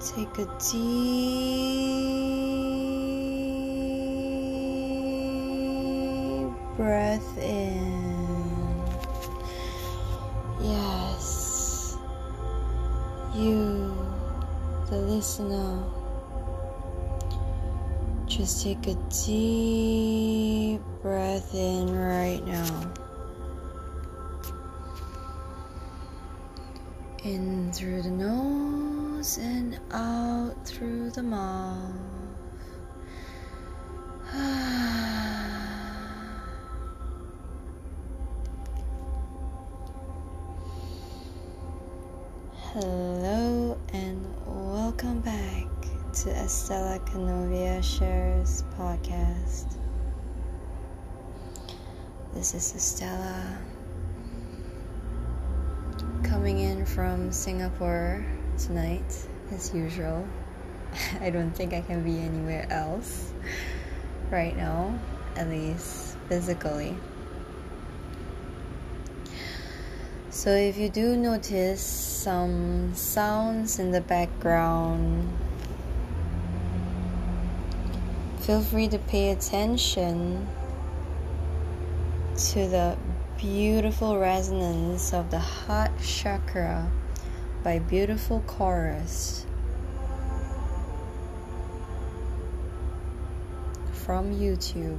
Take a deep breath in. Yes, you, the listener, just take a deep breath in right now. In through the nose and out through the mouth. Hello and welcome back to Estella Canovia Shares podcast. This is Estella coming in from Singapore tonight, as usual. I don't think I can be anywhere else right now, at least physically. So, if you do notice some sounds in the background, feel free to pay attention to the beautiful resonance of the heart chakra by beautiful chorus from YouTube.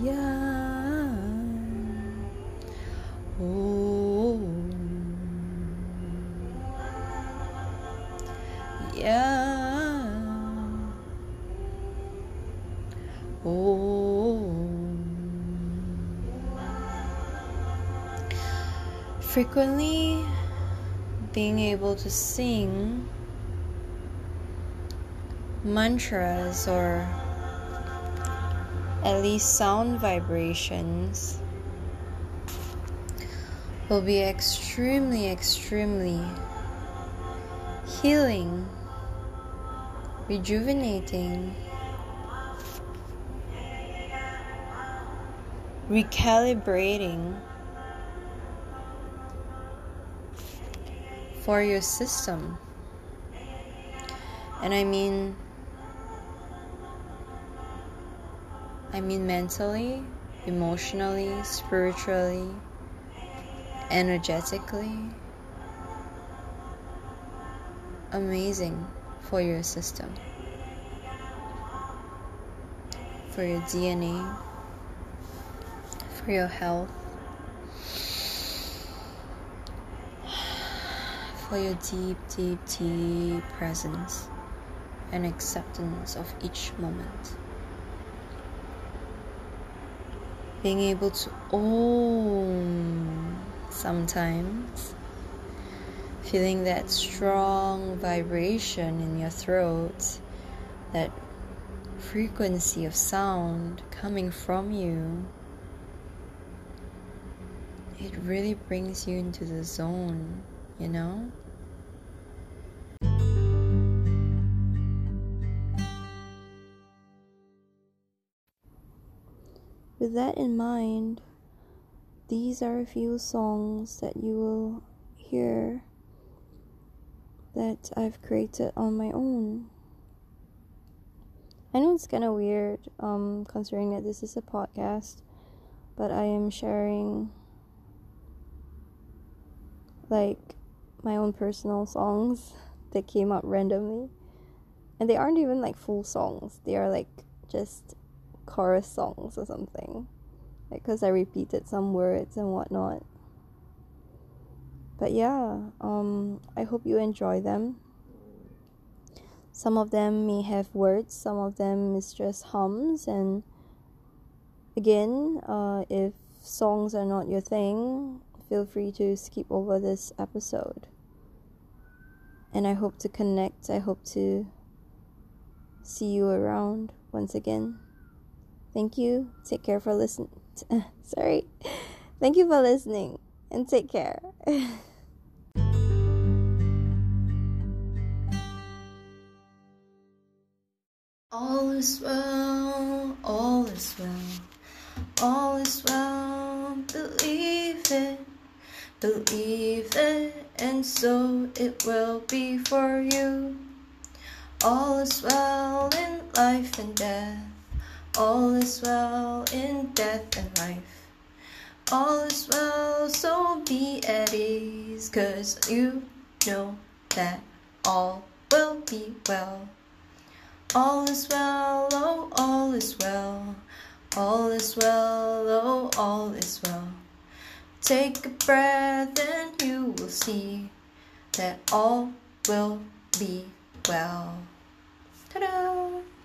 Yeah. Oh. Yeah. Frequently being able to sing mantras or at least sound vibrations will be extremely, extremely healing, rejuvenating, recalibrating for your system. And I mean, I mean mentally, emotionally, spiritually, energetically. Amazing for your system, for your DNA, for your health, for your deep, deep, deep presence and acceptance of each moment. being able to own sometimes, feeling that strong vibration in your throat, that frequency of sound coming from you. It really brings you into the zone, you know? With that in mind, these are a few songs that you will hear that I've created on my own. I know it's kind of weird, um, considering that this is a podcast, but I am sharing like my own personal songs that came up randomly, and they aren't even like full songs. They are like just chorus songs or something Like, because I repeated some words and whatnot. But yeah, um, I hope you enjoy them. Some of them may have words, some of them is just hums, and again, uh, if songs are not your thing, feel free to skip over this episode. And I hope to connect, I hope to see you around once again. Thank you. Take care for listening. Sorry. Thank you for listening and take care. all is well, all is well, all is well, believe it, believe it, and so it will be for you. All is well in life and death, all is well in death and life. All is well, so be at ease, cause you know that all will be well. All is well, oh, all is well. All is well, oh, all is well. Take a breath and you will see that all will be well. Ta da!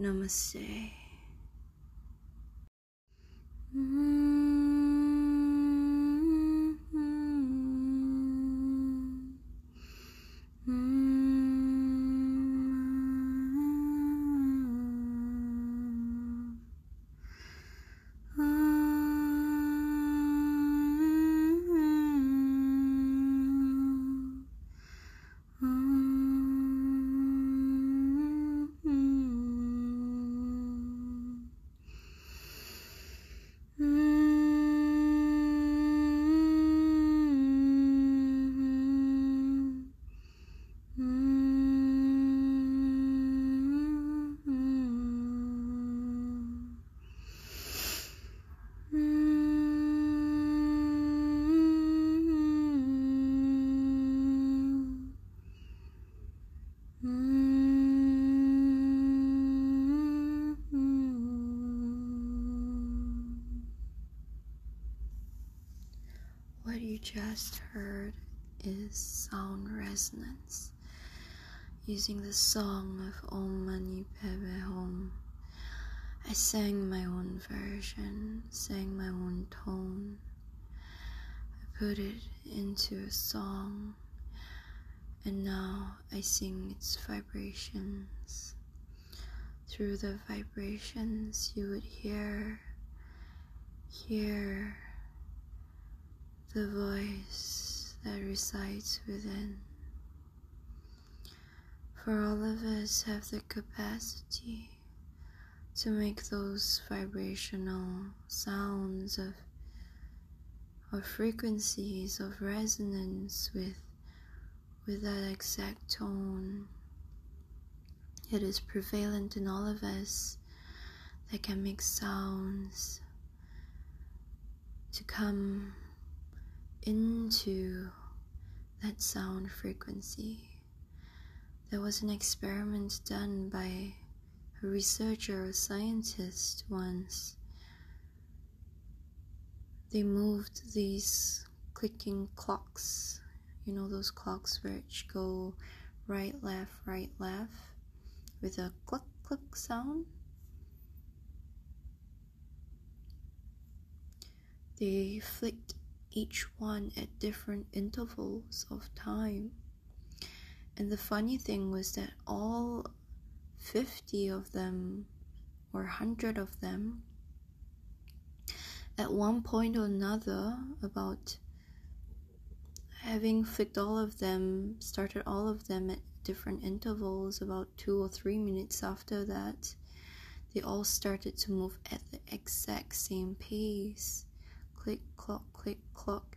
Namaste. Just heard is sound resonance using the song of Om Mani Padme Hum. I sang my own version, sang my own tone. I put it into a song, and now I sing its vibrations. Through the vibrations, you would hear, hear the voice that resides within. For all of us have the capacity to make those vibrational sounds of or frequencies of resonance with with that exact tone it is prevalent in all of us that can make sounds to come into that sound frequency there was an experiment done by a researcher or scientist once. They moved these clicking clocks, you know, those clocks which go right, left, right, left with a click, click sound. They flicked each one at different intervals of time. And the funny thing was that all 50 of them or 100 of them at one point or another about having flicked all of them started all of them at different intervals about two or three minutes after that they all started to move at the exact same pace. Click clock click clock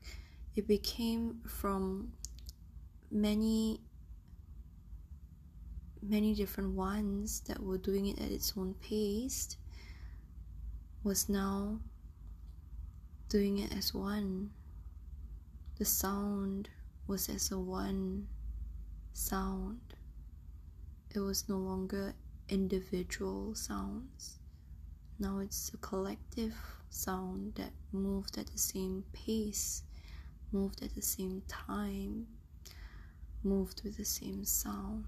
it became from many many different ones that were doing it at its own pace was now doing it as one. The sound was as a one sound. It was no longer individual sounds. Now it's a collective sound that moved at the same pace, moved at the same time, moved with the same sound.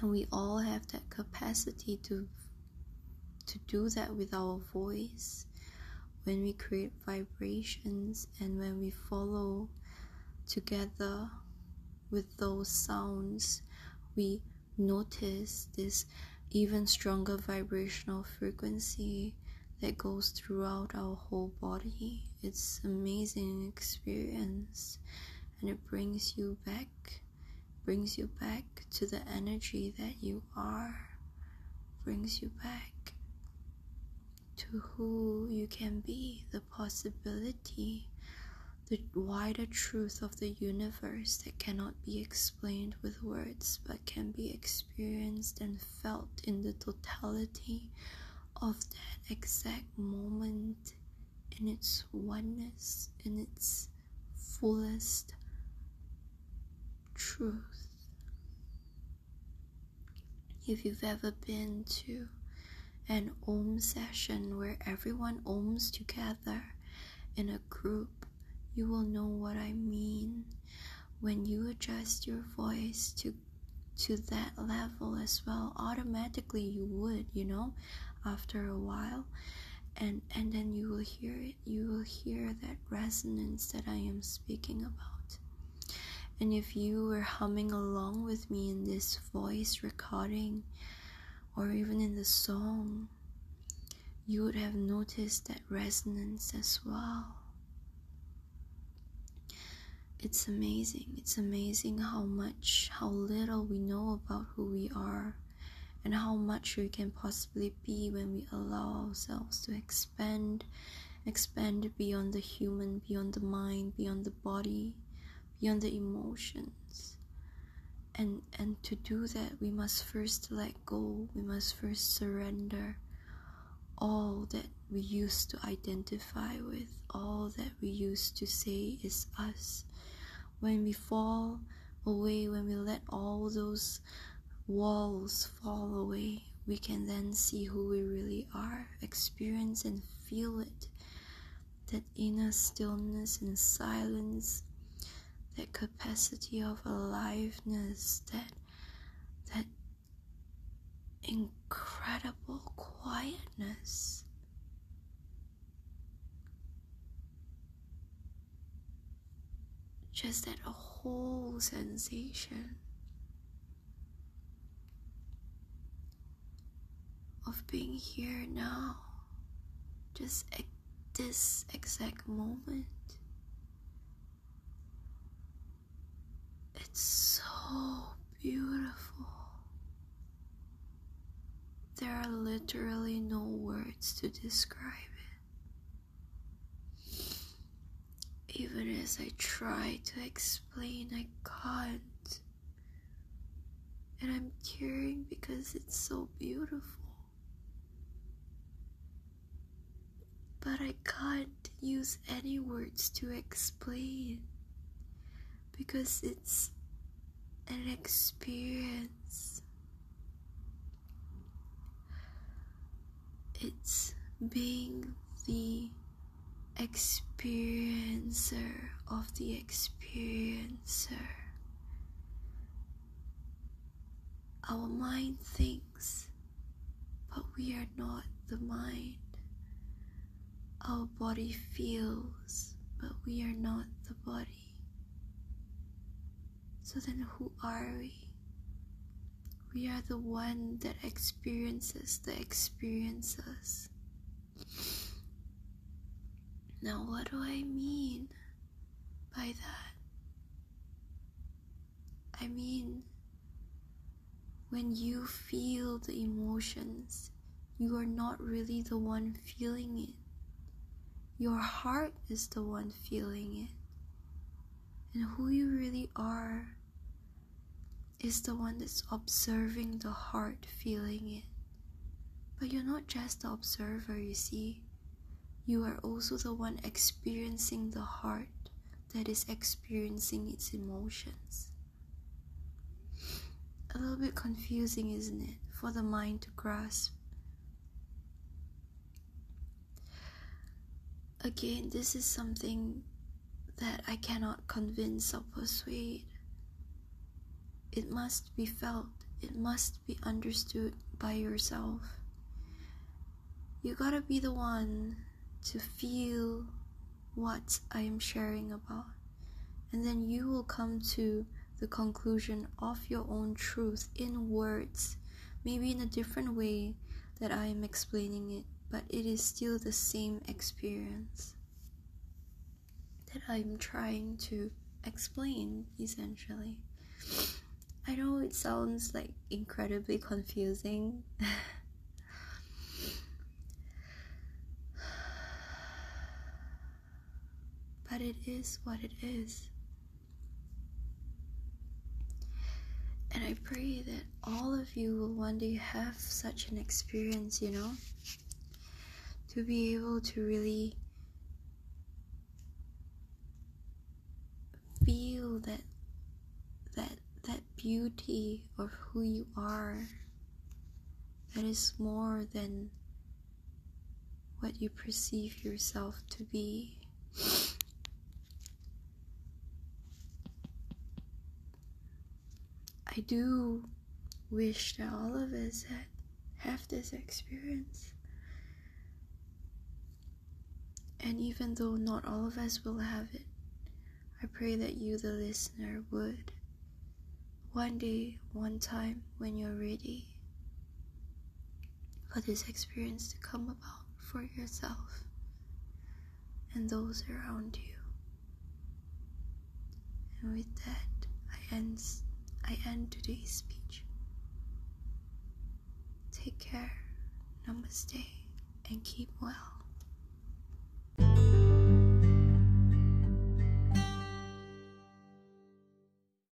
And we all have that capacity to to do that with our voice. When we create vibrations and when we follow together with those sounds we notice this even stronger vibrational frequency that goes throughout our whole body. It's amazing experience and it brings you back brings you back to the energy that you are, brings you back to who you can be, the possibility, the wider truth of the universe that cannot be explained with words but can be experienced and felt in the totality of that exact moment in its oneness, in its fullest truth. If you've ever been to an Om session where everyone Oms together in a group, you will know what I mean when you adjust your voice to to that level as well automatically you would you know after a while and and then you will hear it you will hear that resonance that i am speaking about and if you were humming along with me in this voice recording or even in the song, you would have noticed that resonance as well. It's amazing. It's amazing how much, how little we know about who we are and how much we can possibly be when we allow ourselves to expand, expand beyond the human, beyond the mind, beyond the body beyond the emotions. And and to do that we must first let go. We must first surrender all that we used to identify with. All that we used to say is us. When we fall away when we let all those walls fall away we can then see who we really are experience and feel it that inner stillness and silence that capacity of aliveness, that that incredible quietness. just that whole sensation of being here now, just at this exact moment. It's so beautiful. There are literally no words to describe it. Even as I try to explain, I can't. And I'm tearing because it's so beautiful. But I can't use any words to explain because it's an experience. It's being the experiencer of the experiencer. Our mind thinks, but we are not the mind. Our body feels, but we are not the body. So then, who are we? We are the one that experiences the experiences. Now, what do I mean by that? I mean, when you feel the emotions, you are not really the one feeling it. Your heart is the one feeling it. And who you really are is the one that's observing the heart feeling it. But you're not just the observer, you see. You are also the one experiencing the heart that is experiencing its emotions. A little bit confusing, isn't it, for the mind to grasp? Again, this is something that I cannot convince or persuade. It must be felt, it must be understood by yourself. You gotta be the one to feel what I am sharing about, and then you will come to the conclusion of your own truth in words, maybe in a different way that I am explaining it, but it is still the same experience that I'm trying to explain essentially. I know it sounds like incredibly confusing. but it is what it is. And I pray that all of you will one day have such an experience, you know, to be able to really feel that that that beauty of who you are that is more than what you perceive yourself to be. I do wish that all of us had have this experience. And even though not all of us will have it, I pray that you, the listener, would one day, one time, when you're ready for this experience to come about for yourself and those around you. And with that, I end, I end today's speech. Take care, namaste, and keep well.